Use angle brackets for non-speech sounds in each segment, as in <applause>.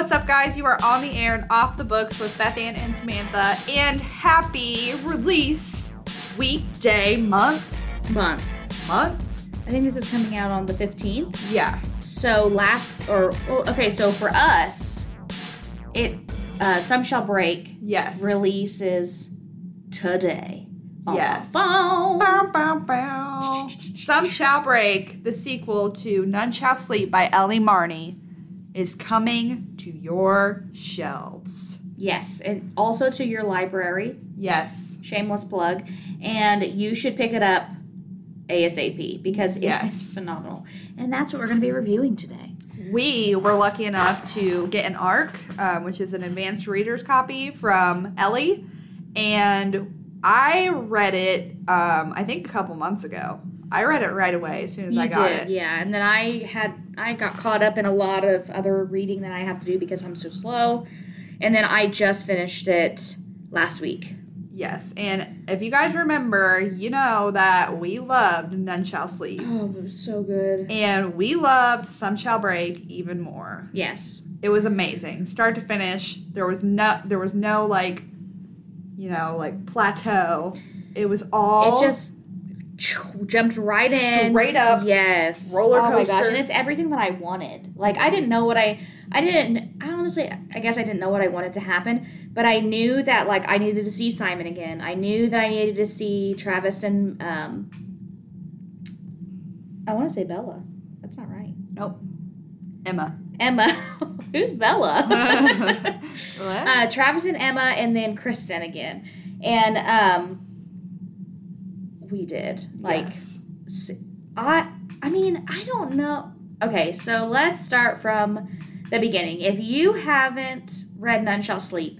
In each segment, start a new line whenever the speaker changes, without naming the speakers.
What's up, guys? You are on the air and off the books with Bethann and Samantha, and happy release weekday month.
Month.
Month?
I think this is coming out on the 15th.
Yeah.
So last, or well, okay, so for us, it uh, some shall break.
Yes.
Releases today.
Yes.
bum, bum.
Bow, bow, bow. Some Shall Break, the sequel to None Shall Sleep by Ellie Marney, is coming to your shelves.
Yes, and also to your library.
Yes.
Shameless plug, and you should pick it up ASAP because it
Yes.
is phenomenal. And that's what we're going to be reviewing today.
We were lucky enough to get an ARC, um, which is an advanced reader's copy from Ellie, and I read it. Um, I think a couple months ago. I read it right away as soon as I got
did,
it.
yeah. And then I had I got caught up in a lot of other reading that I have to do because I'm so slow. And then I just finished it last week.
Yes, and if you guys remember, you know that we loved None Shall Sleep,
Oh, it was so good.
and we loved Some Shall Break even more.
Yes.
It was amazing, start to finish. There was no, there was no like, you know, like plateau. It was all
It just <tsk> jumped right in.
Straight up
Yes.
roller coaster.
Oh my gosh, and it's everything that I wanted. Like I didn't know what I I didn't I honestly I guess I didn't know what I wanted to happen, but I knew that like I needed to see Simon again. I knew that I needed to see Travis and um I want to say Bella. That's not right.
nope. Emma.
Emma. <laughs> Who's Bella? <laughs> <laughs>
What?
uh, Travis and Emma, and then Kristen again, and um, we did like
yes.
I. I mean, I don't know. Okay, so let's start from the beginning. If you haven't read None Shall Sleep,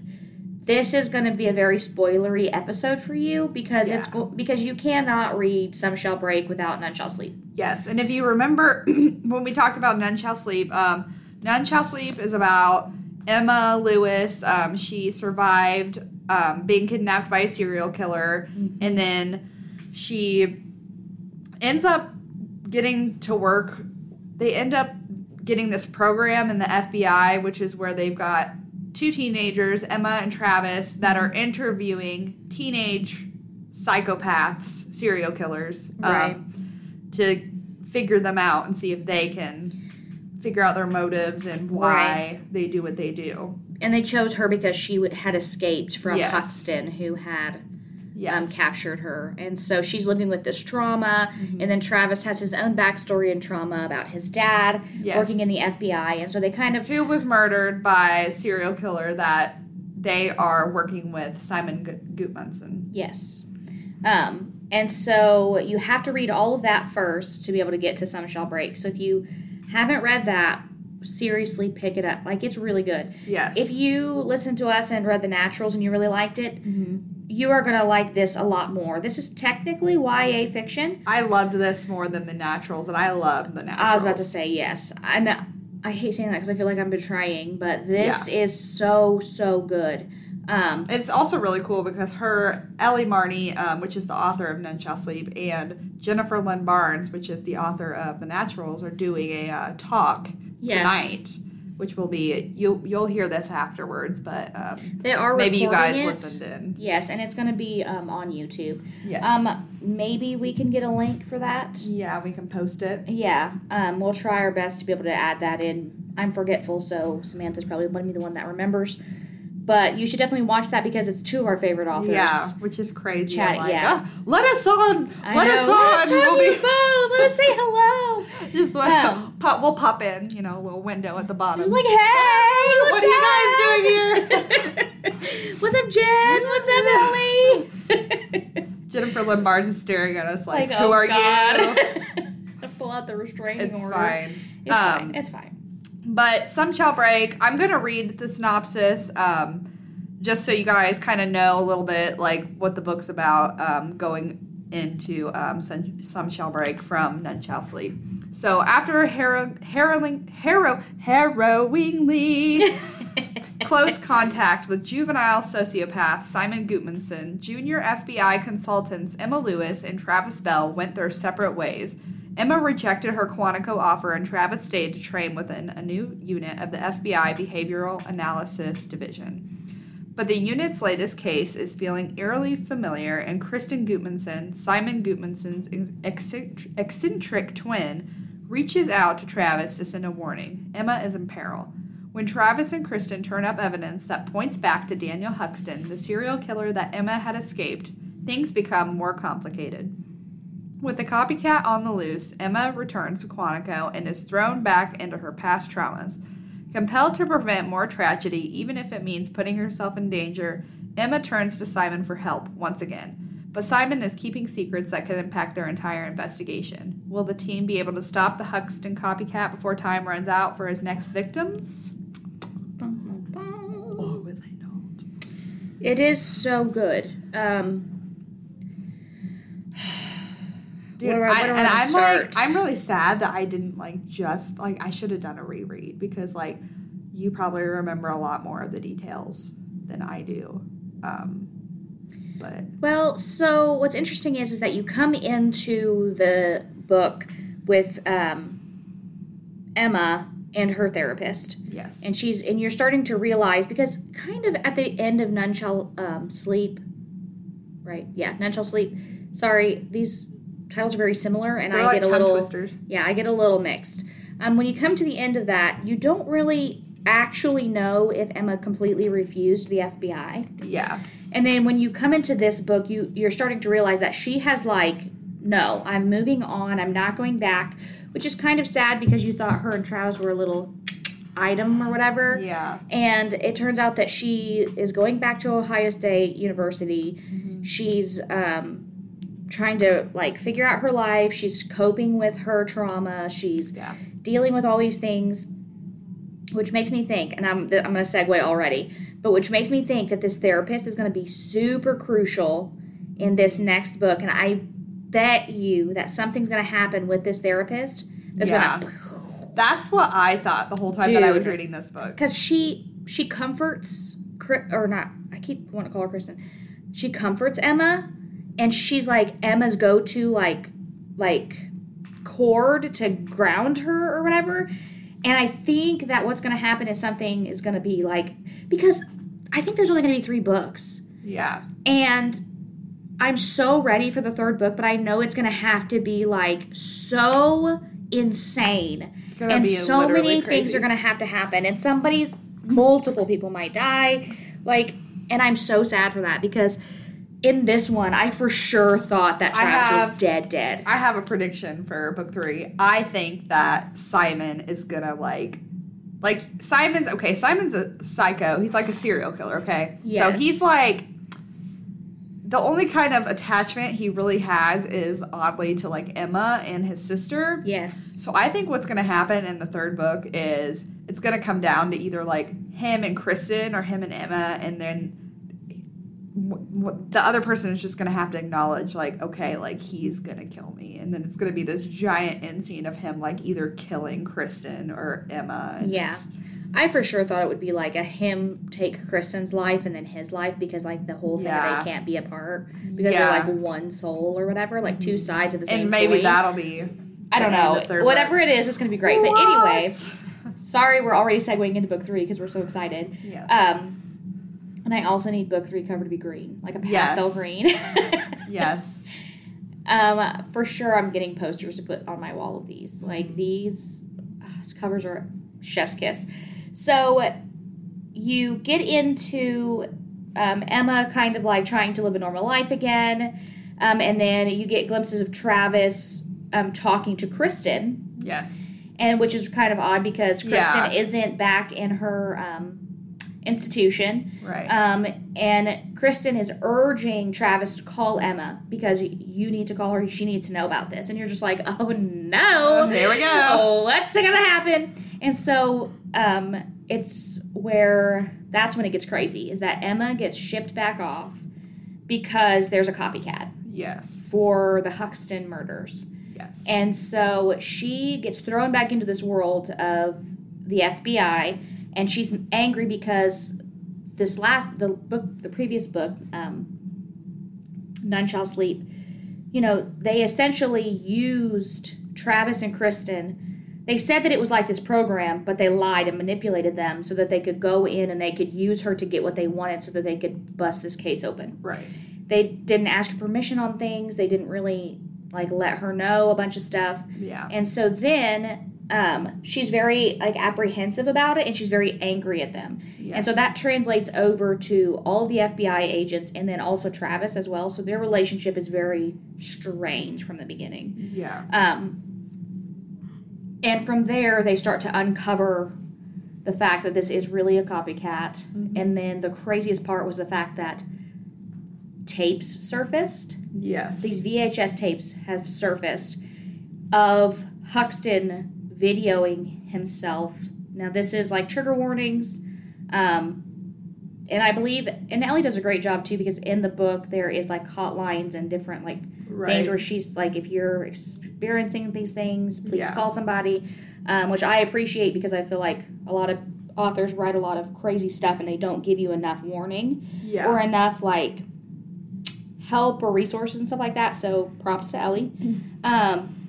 this is going to be a very spoilery episode for you because it's
Yeah.
go- because you cannot read Some Shall Break without None Shall Sleep.
Yes, and if you remember <clears throat> when we talked about None Shall Sleep, um, None Shall Sleep is about Emma Lewis. Um, she survived um, being kidnapped by a serial killer, and then she ends up getting to work. They end up getting this program in the FBI, which is where they've got two teenagers, Emma and Travis, that are interviewing teenage psychopaths, serial killers. um, to figure them out and see if they can figure out their motives and why they do what they do.
And they chose her because she had escaped from
Yes.
Huxton, who had um, captured her. And so she's living with this trauma.
Mm-hmm.
And then Travis has his own backstory and trauma about his dad
Yes.
working in the FBI. And so they kind of,
Who was murdered by a serial killer that they are working with Simon Gu- Gutmundsson.
yes. Um, and so you have to read all of that first to be able to get to Some Shall Break. So if you haven't read that, seriously pick it up. Like it's really good.
Yes.
If you listened to us and read The Naturals and you really liked it,
Mm-hmm.
You are going to like this a lot more. This is technically YA fiction.
I loved this more than the naturals, and I love the naturals.
I was about to say yes. I know. I hate saying that because I feel like I'm betraying, but this is so so good. Um,
It's also really cool because her, Ellie Marney, um, which is the author of None Shall Sleep, and Jennifer Lynn Barnes, which is the author of The Naturals, are doing a uh, talk
Yes.
tonight, which will be you'll You'll hear this afterwards, but um,
they are
maybe you guys
it.
listened in.
Yes, and it's going to be um, on YouTube.
Yes.
Um, maybe we can get a link for that.
yeah, we can post it.
Yeah, um, we'll try our best to be able to add that in. I'm forgetful, so Samantha's probably going to be the one that remembers. But you should definitely watch that because it's two of our favorite authors.
Yeah, which is crazy.
Chat-
like,
yeah.
"Ah, let us on. Let us on. We'll be
both. Let us say hello. <laughs>
just like,
Um,
pop. We'll pop in. You know, a little window at the bottom.
Just like, hey, what's
What are you guys doing
here? <laughs> what's up, Jen? What's up, Ellie? <laughs>
Jennifer Barnes is staring at us like, who
oh,
are
God.
you?
Pull out the restraining
It's
order.
fine.
It's
Um,
fine. It's fine.
But some shall break. I'm gonna read the synopsis, um, just so you guys kind of know a little bit like what the book's about. Um, going into um, some, some shall break from None Shall Sleep. So after harrow, harrowing, harrow, harrowingly <laughs> close contact with juvenile sociopath Simon Gutmundsson, junior FBI consultants Emma Lewis and Travis Bell went their separate ways. Emma rejected her Quantico offer and Travis stayed to train within a new unit of the FBI Behavioral Analysis Division. But the unit's latest case is feeling eerily familiar, and Kristen Gutmundsson, Simon Gutmundsson's eccentric, eccentric twin, reaches out to Travis to send a warning. Emma is in peril. When Travis and Kristen turn up evidence that points back to Daniel Huxton, the serial killer that Emma had escaped, things become more complicated. With the copycat on the loose, Emma returns to Quantico and is thrown back into her past traumas. Compelled to prevent more tragedy, even if it means putting herself in danger, Emma turns to Simon for help once again. But Simon is keeping secrets that could impact their entire investigation. Will the team be able to stop the Huxton copycat before time runs out for his next victims?
Oh, will they not? It is so good. Um,
Dude, where, I, and I'm start? like, I'm really sad that I didn't like just like I should have done a reread because like you probably remember a lot more of the details than I do. Um, but
well, so what's interesting is is that you come into the book with um, Emma and her therapist.
Yes,
and she's and you're starting to realize because kind of at the end of None Shall um, Sleep, right? Yeah, None Shall Sleep. Sorry, these titles are very similar, and They're I like get a little twisters. yeah, I get a little mixed. Um, when you come to the end of that, you don't really actually know if Emma completely refused the FBI.
Yeah.
And then when you come into this book, you you're starting to realize that she has like, no, I'm moving on. I'm not going back, which is kind of sad because you thought her and Travis were a little item or whatever.
Yeah.
And it turns out that she is going back to Ohio State University. Mm-hmm. She's um trying to like figure out her life. She's coping with her trauma. She's yeah. dealing with all these things, which makes me think, and I'm I'm going to segue already, but which makes me think that this therapist is going to be super crucial in this next book, and I bet you that something's going to happen with this therapist. That's yeah.
Gonna, that's what I thought the whole time Dude, that I was reading this book.
Because she she comforts, or not. I keep want to call her Kristen. She comforts Emma and she's like Emma's go-to like like cord to ground her or whatever. And I think that what's going to happen is something is going to be like because I think there's only going to be 3 books.
Yeah.
And I'm so ready for the third book, but I know it's going to have to be like so insane. and so many crazy. things are going to have to happen and somebody's multiple people might die. Like and I'm so sad for that because in this one, I for sure thought that Travis have, was dead, dead.
I have a prediction for book three. I think that Simon is gonna like, like Simon's okay. Simon's a psycho. He's like a serial killer. Okay, yes. so he's like. The only kind of attachment he really has is oddly to like Emma and his sister.
Yes.
So I think what's going to happen in the third book is it's going to come down to either like him and Kristen or him and Emma, and then the other person is just going to have to acknowledge like okay like he's going to kill me and then it's going to be this giant end scene of him like either killing kristen or emma
yeah i for sure thought it would be like a him take kristen's life and then his life because like the whole thing yeah. they can't be apart because yeah. they're like one soul or whatever like two mm-hmm. sides of the same
and maybe coin. that'll be
i don't know whatever book. it is it's going to be great what? but anyway <laughs> sorry we're already segueing into book three because we're so excited
yes.
um and I also need book three cover to be green, like a pastel yes. green. <laughs>
yes.
Um, for sure, I'm getting posters to put on my wall of these. Like mm-hmm. these uh, covers are chef's kiss. So you get into um, Emma kind of like trying to live a normal life again, um, and then you get glimpses of Travis um, talking to Kristen.
Yes.
And which is kind of odd because Kristen yeah. isn't back in her um, institution.
Right.
Um, and Kristen is urging Travis to call Emma because you need to call her. She needs to know about this. And you're just like, oh no.
Uh, here we go. <laughs>
What's going to happen? And so um, it's where that's when it gets crazy is that Emma gets shipped back off because there's a copycat.
Yes.
For the Huxton murders.
Yes.
And so she gets thrown back into this world of the FBI and she's angry because this last the book the previous book um, none shall sleep you know they essentially used Travis and Kristen, they said that it was like this program, but they lied and manipulated them so that they could go in and they could use her to get what they wanted so that they could bust this case open.
Right.
They didn't ask her permission on things. They didn't really like let her know a bunch of stuff.
Yeah.
And so then um, she's very like apprehensive about it and she's very angry at them. And so that translates over to all the FBI agents and then also Travis as well. So their relationship is very strange from the beginning.
Yeah.
Um, and from there, they start to uncover the fact that this is really a copycat.
Mhm.
And then the craziest part was the fact that tapes surfaced.
Yes.
These VHS tapes have surfaced of Huxton videoing himself. Now, this is like trigger warnings. Um, and I believe, and Ellie does a great job too because in the book there is like hotlines and different like
right.
things where she's like, if you're experiencing these things, please
Yeah.
call somebody, um, which I appreciate because I feel like a lot of authors write a lot of crazy stuff and they don't give you enough warning
yeah.
or enough like help or resources and stuff like that. So props to Ellie. Um,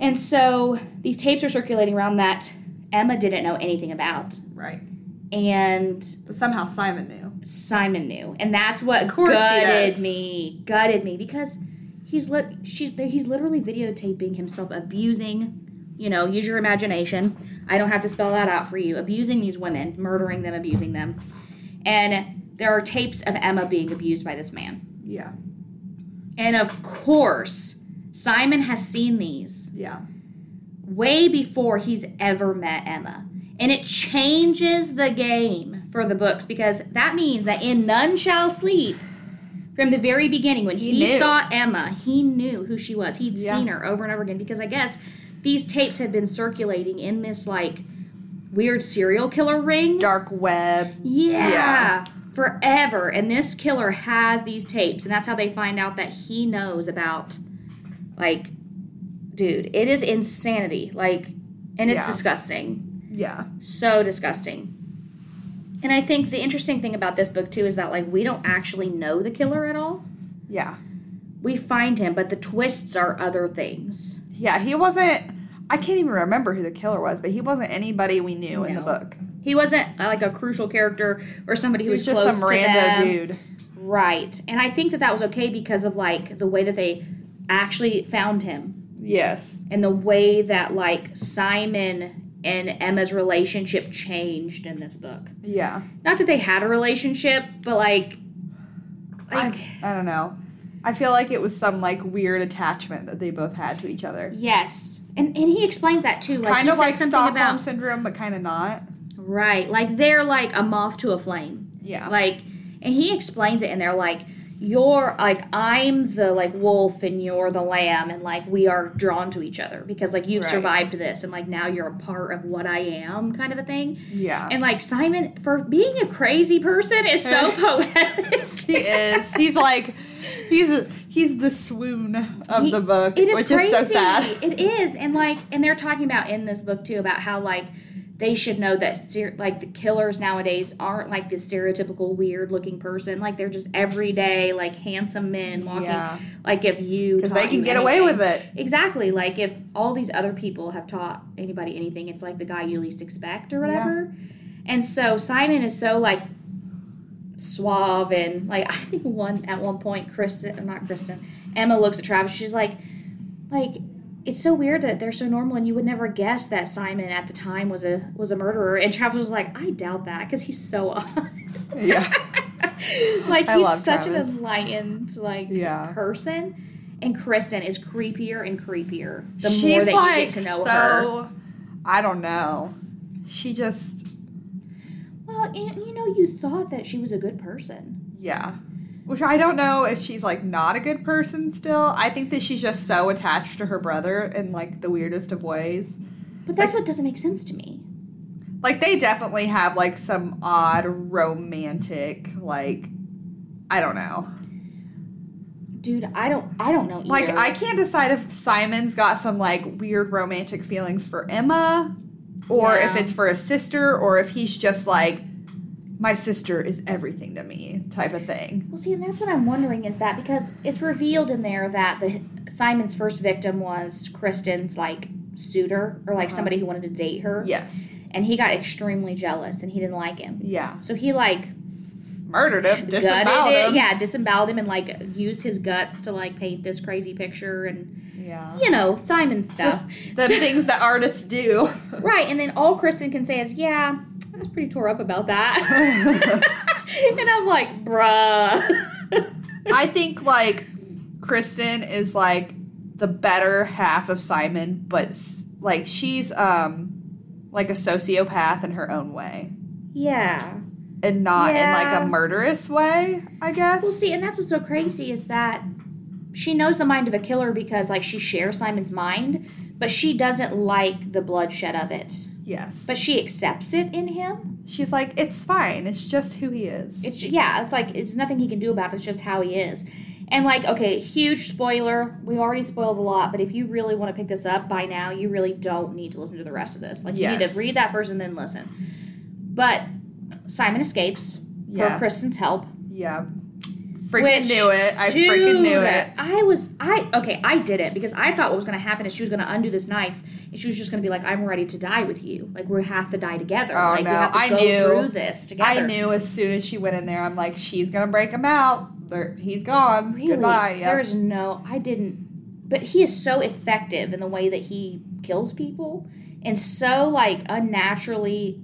and so these tapes are circulating around that Emma didn't know anything about,
right.
and
But somehow Simon knew.
Simon knew, and that's what
Of course he
gutted me. Gutted me because he's lit. She's he's literally videotaping himself abusing. You know, use your imagination. I don't have to spell that out for you. Abusing these women, murdering them, abusing them, and there are tapes of Emma being abused by this man.
Yeah.
And of course, Simon has seen these
Yeah.
way before he's ever met Emma. And it changes the game for the books because that means that in None Shall Sleep, from the very beginning, when
He
he, saw Emma, he knew who she was. He'd
Yeah.
seen her over and over again because I guess these tapes have been circulating in this like weird serial killer ring.
Dark web.
Yeah.
Yeah.
Forever. And this killer has these tapes, and that's how they find out that he knows about like dude, it is insanity. Like and it's
Yeah.
disgusting.
Yeah.
So disgusting. And I think the interesting thing about this book too is that like we don't actually know the killer at all.
Yeah.
We find him, but the twists are other things.
Yeah. He wasn't. I can't even remember who the killer was, but he wasn't anybody we knew in the book.
He wasn't like a crucial character or somebody who
was
was,
just
close
some
to
rando
them.
dude.
Right. And I think that that was okay because of like the way that they actually found him
Yes.
and the way that like Simon and Emma's relationship changed in this book.
Yeah.
Not that they had a relationship, but like like
I, I don't know. I feel like it was some like weird attachment that they both had to each other.
yes. And and he explains that too. Like
kind of like
something
Stockholm
about
syndrome, but kind of not.
right. Like they're like a moth to a flame.
Yeah.
Like and he explains it and they're like you're like I'm the like wolf and you're the lamb and like we are drawn to each other because like you've
Right.
survived this and like now you're a part of what I am kind of a thing.
yeah.
And like Simon for being a crazy person is so <laughs> poetic.
He is. He's like, he's he's the swoon of
He-
the book,
It is
which
crazy.
is so sad.
It is, and like, and they're talking about in this book too about how like they should know that like the killers nowadays aren't like this stereotypical weird looking person. Like they're just everyday like handsome men walking.
Yeah,
Like if you
because they can get away with it.
Exactly. Like if all these other people have taught anybody anything, it's like the guy you least expect or whatever. And so Simon is so like suave and like <laughs> I think one at one point Kristen not Kristen, Emma looks at Travis, she's like like it's so weird that they're so normal and you would never guess that Simon at the time was a was a murderer and Travis was like I doubt that because he's so <laughs> odd.
Yeah. <laughs>
like
I
he's
love
such
Travis.
an enlightened like
Yeah.
person. And Kristen is creepier and creepier the
She's
more that
like
you get to know
so.
her.
I don't know. She just
Well, and, you know, you thought that she was a good person.
yeah. Which I don't know if she's like not a good person still. I think that she's just so attached to her brother in like the weirdest of ways.
But that's what doesn't make sense to me.
Like they definitely have like some odd romantic like I don't know.
Dude, I don't I don't know either.
Like I can't decide if Simon's got some like weird romantic feelings for Emma or if it's for a sister or if he's just like my sister is everything to me type of thing.
Well, see, and that's what I'm wondering is that because it's revealed in there that the Simon's first victim was Kristen's like suitor or like
Uh-huh.
somebody who wanted to date her,
Yes.
and he got extremely jealous and he didn't like him.
Yeah.
So he like
Murdered him. Disemboweled him.
yeah, disemboweled him and like used his guts to like paint this crazy picture and
Yeah.
you know Simon stuff.
Just the <laughs> things that artists do.
Right, and then all Kristen can say is, "Yeah, I was pretty tore up about that," <laughs> <laughs> and I'm like, "Bruh."
I think like Kristen is like the better half of Simon, but like she's um like a sociopath in her own way
yeah.
and not in like a murderous way, I guess.
Well, see, and that's what's so crazy is that she knows the mind of a killer because like she shares Simon's mind, but she doesn't like the bloodshed of it.
Yes.
But she accepts it in him.
she's like it's fine. It's just who he is.
It's yeah, it's like it's nothing he can do about it. It's just how he is. And like, okay, huge spoiler. We already spoiled a lot, but if you really want to pick this up by now, you really don't need to listen to the rest of this. Like, you need to read that first and then listen. But Simon escapes
yeah.
for Kristen's help.
yeah. Freaking
Which,
knew it. I
Dude,
freaking knew it.
I was I okay, I did it because I thought what was gonna happen is she was gonna undo this knife and she was just gonna be like, I'm ready to die with you. Like we have to die together.
Oh,
like
no.
we have to
I
go
knew.
through this together.
I knew as soon as she went in there, I'm like, she's gonna break him out. There, he's gone.
Really?
Goodbye. Yep.
There's no I didn't but he is so effective in the way that he kills people and so like unnaturally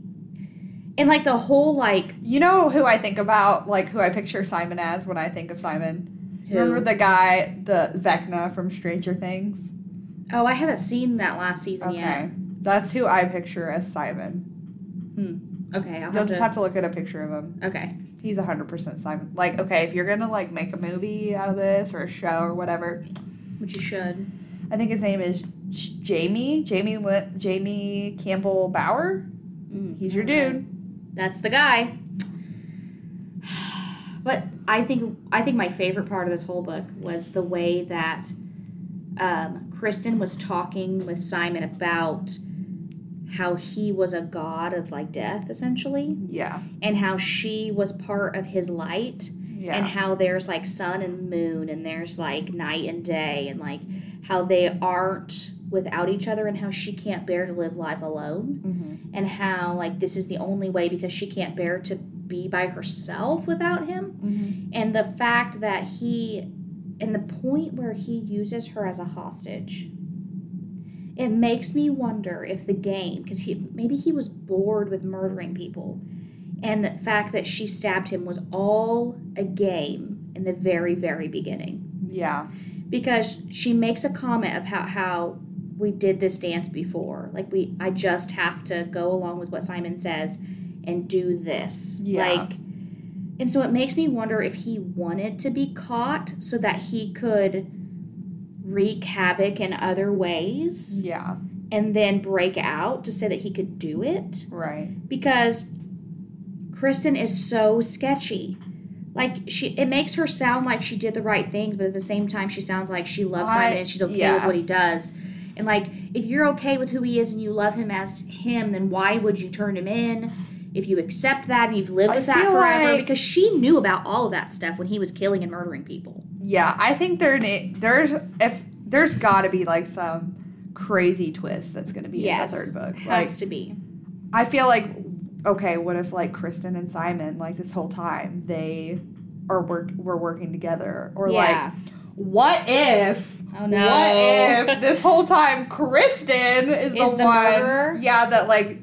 and like the whole like
You know who I think about, like who I picture Simon as when I think of Simon?
who-
Remember the guy, the Vecna from Stranger Things?
Oh, I haven't seen that last season yet.
Okay.
yet.
That's who I picture as Simon.
Okay, I'll
You'll
have
just
to,
have to look at a picture of him.
Okay.
He's 100% Simon. Like, okay, if you're gonna like make a movie out of this or a show or whatever,
Which you should.
I think his name is Jamie, Jamie, Jamie Campbell Bower.
Mm,
He's your dude.
That's the guy. But I think I think my favorite part of this whole book was the way that um, Kristen was talking with Simon about how he was a god of like death essentially,
Yeah,
and how she was part of his light,
yeah,
and how there's like sun and moon, and there's like night and day, and like how they aren't without each other, and how she can't bear to live life alone.
Hmm
and how like this is the only way because she can't bear to be by herself without him.
Hmm
and the fact that he and the point where he uses her as a hostage it makes me wonder if the game because he maybe he was bored with murdering people and the fact that she stabbed him was all a game in the very very beginning.
Yeah,
because she makes a comment about how we did this dance before. Like we I just have to go along with what Simon says and do this.
Yeah.
Like and so it makes me wonder if he wanted to be caught so that he could wreak havoc in other ways
yeah,
and then break out to say that he could do it
right.
because Kristen is so sketchy. Like she, it makes her sound like she did the right things, but at the same time, she sounds like she loves
I-
Simon and she's okay with what he does. And like, if you're okay with who he is and you love him as him, then why would you turn him in? If you accept that and you've lived
I
with that forever,
like-
because she knew about all of that stuff when he was killing and murdering people.
Yeah, I think there there's if there's got to be like some crazy twist that's going to be
yes,
in the third book.
has
Like
to be.
I feel like okay, what if like Kristen and Simon like this whole time they are work were working together or like what if
oh no.
what if this whole time Kristen is, the,
Is the
one
murderer?
yeah that like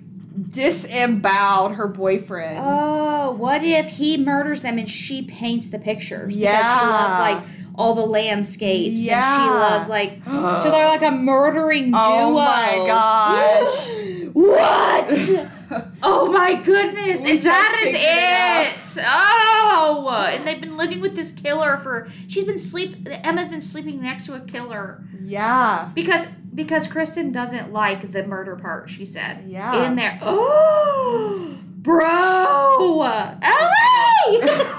disemboweled her boyfriend.
Oh, what if he murders them and she paints the pictures? Because she loves like all the landscapes and she loves like so they're like a murdering <gasps> oh duo.
Oh my gosh. <gasps>
what? <laughs> <laughs> oh my goodness.
We
and that is
it.
Oh, and they've been living with this killer for she's been sleep Emma's been sleeping next to a killer
yeah.
because because Kristen doesn't like the murder part, she said
Yeah.
in there. Oh, <gasps> bro, Ellie, <laughs>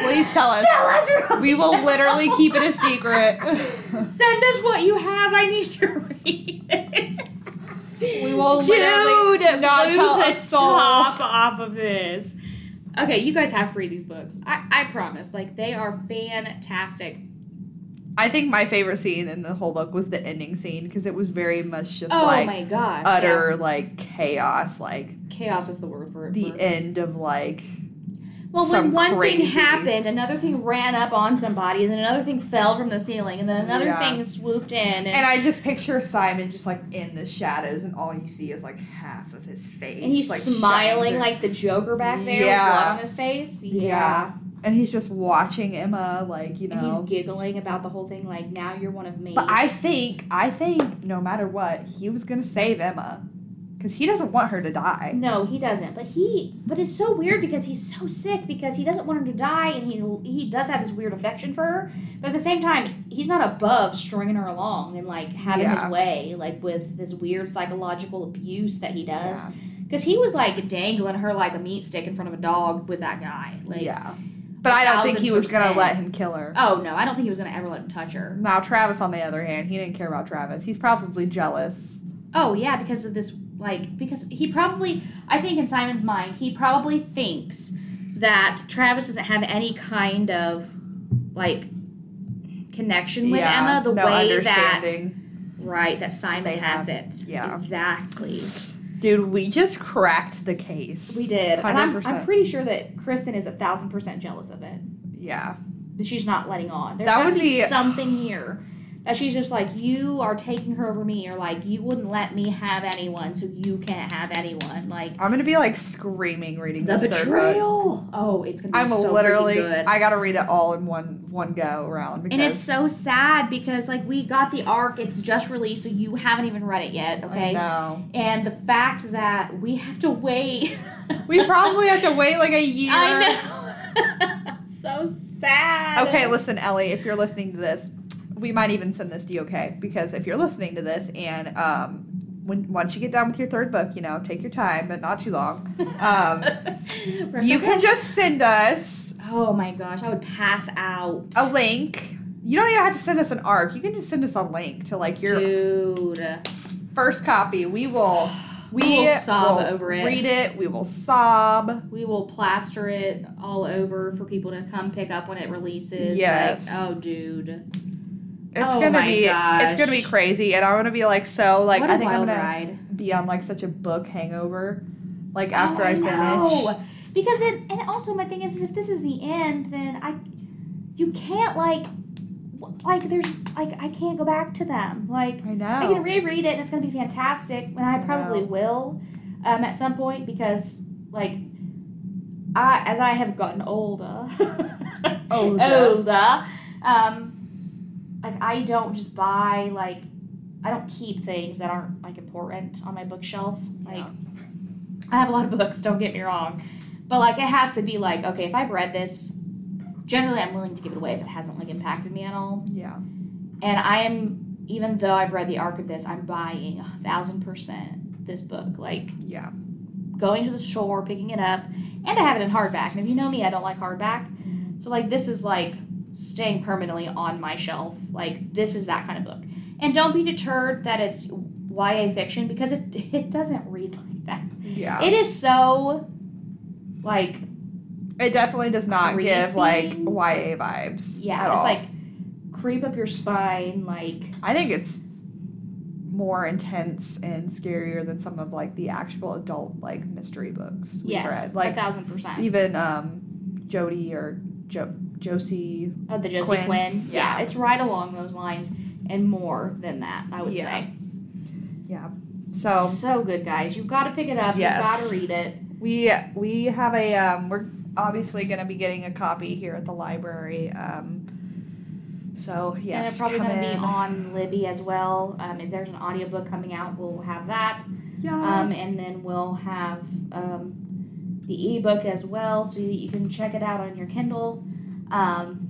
Please tell us.
tell us.
We will literally keep it a secret. <laughs>
send us what you have. I need to read it.
We will
Dude,
literally not
blew
tell
the
a soul.
top off of this. Okay, you guys have to read these books. I, I promise. Like they are fantastic.
I think my favorite scene in the whole book was the ending scene because it was very much just
oh
like
my gosh.
utter like chaos, like
chaos is the word for it.
the
for-
end of like
Well, when one
crazy-
thing happened, another thing ran up on somebody, and then another thing fell from the ceiling, and then another
Yeah.
thing swooped in, and,
And I just picture Simon just like in the shadows, and all you see is like half of his face.
and he's
like,
smiling like the Joker back there
Yeah.
with blood on his face. Yeah.
yeah. And he's just watching Emma, like you
And he's giggling about the whole thing, like, now you're one of me.
But I think, I think, no matter what, he was gonna save Emma, because he doesn't want her to die.
No, he doesn't. But he, but it's so weird because he's so sick because he doesn't want her to die, and he he does have this weird affection for her. But at the same time, he's not above stringing her along and like having
Yeah.
his way, like with this weird psychological abuse that he does.
Yeah.
Because he was like dangling her like a meat stick in front of a dog with that guy. Like,
yeah. But I don't think he was gonna let him kill her.
oh no, I don't think he was gonna ever let him touch her.
Now Travis, on the other hand, he didn't care about Travis. He's probably jealous.
Oh yeah, because of this like because he probably I think in Simon's mind he probably thinks that Travis doesn't have any kind of like connection with
yeah,
Emma the
no
way that right that Simon
they
has
have.
it.
Yeah.
Exactly.
Dude, we just cracked the case.
We did. And I'm, I'm pretty sure that Kristen is a thousand percent jealous of it.
Yeah.
That she's not letting on. There's
That would
be,
be-
something here. That she's just like, you are taking her over me, or like, you wouldn't let me have anyone, so you can't have anyone. Like,
I'm gonna be like screaming reading
The
this third book.
betrayal. Oh, it's gonna be so good.
I'm
so
literally.
good.
I gotta read it all in one one go around because
and it's so sad because like we got the arc, it's just released, so you haven't even read it yet,
I
okay?
know.
And the fact that we have to wait. <laughs>
We probably have to wait like a year.
I know. <laughs> so sad.
Okay, listen, Ellie, if you're listening to this, we might even send this to you, okay? Because if you're listening to this and um when once you get done with your third book, you know, take your time, but not too long. Um <laughs> you can just send us
Oh my gosh, I would pass out.
a link. You don't even have to send us an arc. You can just send us a link to like your
Dude.
first copy. We will we,
We will sob
will
over it.
Read it. We will sob.
We will plaster it all over for people to come pick up when it releases.
Yes.
Like, oh, dude.
It's
Oh
gonna be
gosh.
it's gonna be crazy, and I'm gonna be like so like I think I'm gonna
ride.
be on like such a book hangover, like after
Oh,
I, finish.
know. Because then, and also my thing is, is if this is the end, then I, you can't like, like there's like I can't go back to them. Like
I know.
I can reread it and it's gonna be fantastic, and I
I
probably
know.
will, um, at some point because like, I as I have gotten older, <laughs>
Older.
older, um, like I don't just buy like. I don't keep things that aren't like important on my bookshelf. Like
Yeah.
I have a lot of books, don't get me wrong. But like it has to be like, okay, if I've read this, generally I'm willing to give it away if it hasn't like impacted me at all.
yeah.
And I am even though I've read the arc of this, I'm buying a thousand percent this book. Like
Yeah.
going to the store, picking it up, and I have it in hardback. And if you know me, I don't like hardback. Mm-hmm. So like this is like staying permanently on my shelf. Like this is that kind of book. And don't be deterred that it's YA fiction because it it doesn't read like that.
Yeah.
It is so like
It definitely does not give like YA vibes.
yeah, it's
all.
like creep up your spine like
I think it's more intense and scarier than some of like the actual adult like mystery books we've
yes,
read.
a
Like
thousand percent.
even um Jody or jo- Josie.
Oh, the Josie
Quinn.
Quinn.
Yeah.
Yeah. it's right along those lines and more than that. I would say.
Yeah.
say.
So
so good, guys. You've got to pick it up.
Yes.
You've got to read it.
we we have a um we're obviously gonna be getting a copy here at the library. Um so yes,
and it's probably going to be on Libby as well. Um, if there's an audiobook coming out, we'll have that.
Yeah.
Um, and then we'll have um, the ebook as well, so that you can check it out on your Kindle. Um,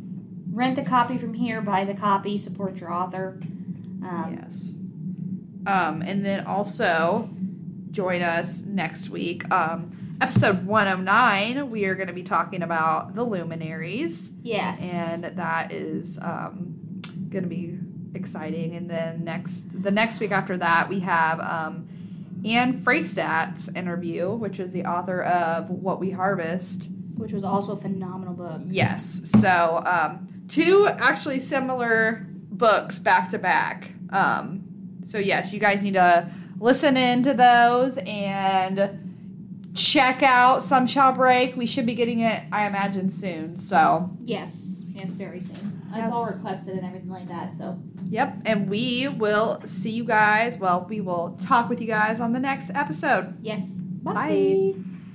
rent the copy from here, buy the copy, support your author. Um,
Yes. Um, and then also join us next week. Um, episode 109, we are going to be talking about the luminaries,
Yes.
and that is um, going to be exciting. And then next, the next week after that, we have um, Ann Fraistat's interview, which is the author of What We Harvest.
Which was also a phenomenal book.
Yes. So, um, two actually similar books back to back. Um, so yes, you guys need to listen into those and check out Some Shall Break. We should be getting it, I imagine, soon. So
Yes, yes, very soon.
Yes.
It's all requested and everything like that. So
yep, and we will see you guys. Well, we will talk with you guys on the next episode.
yes,
Bye.
Bye.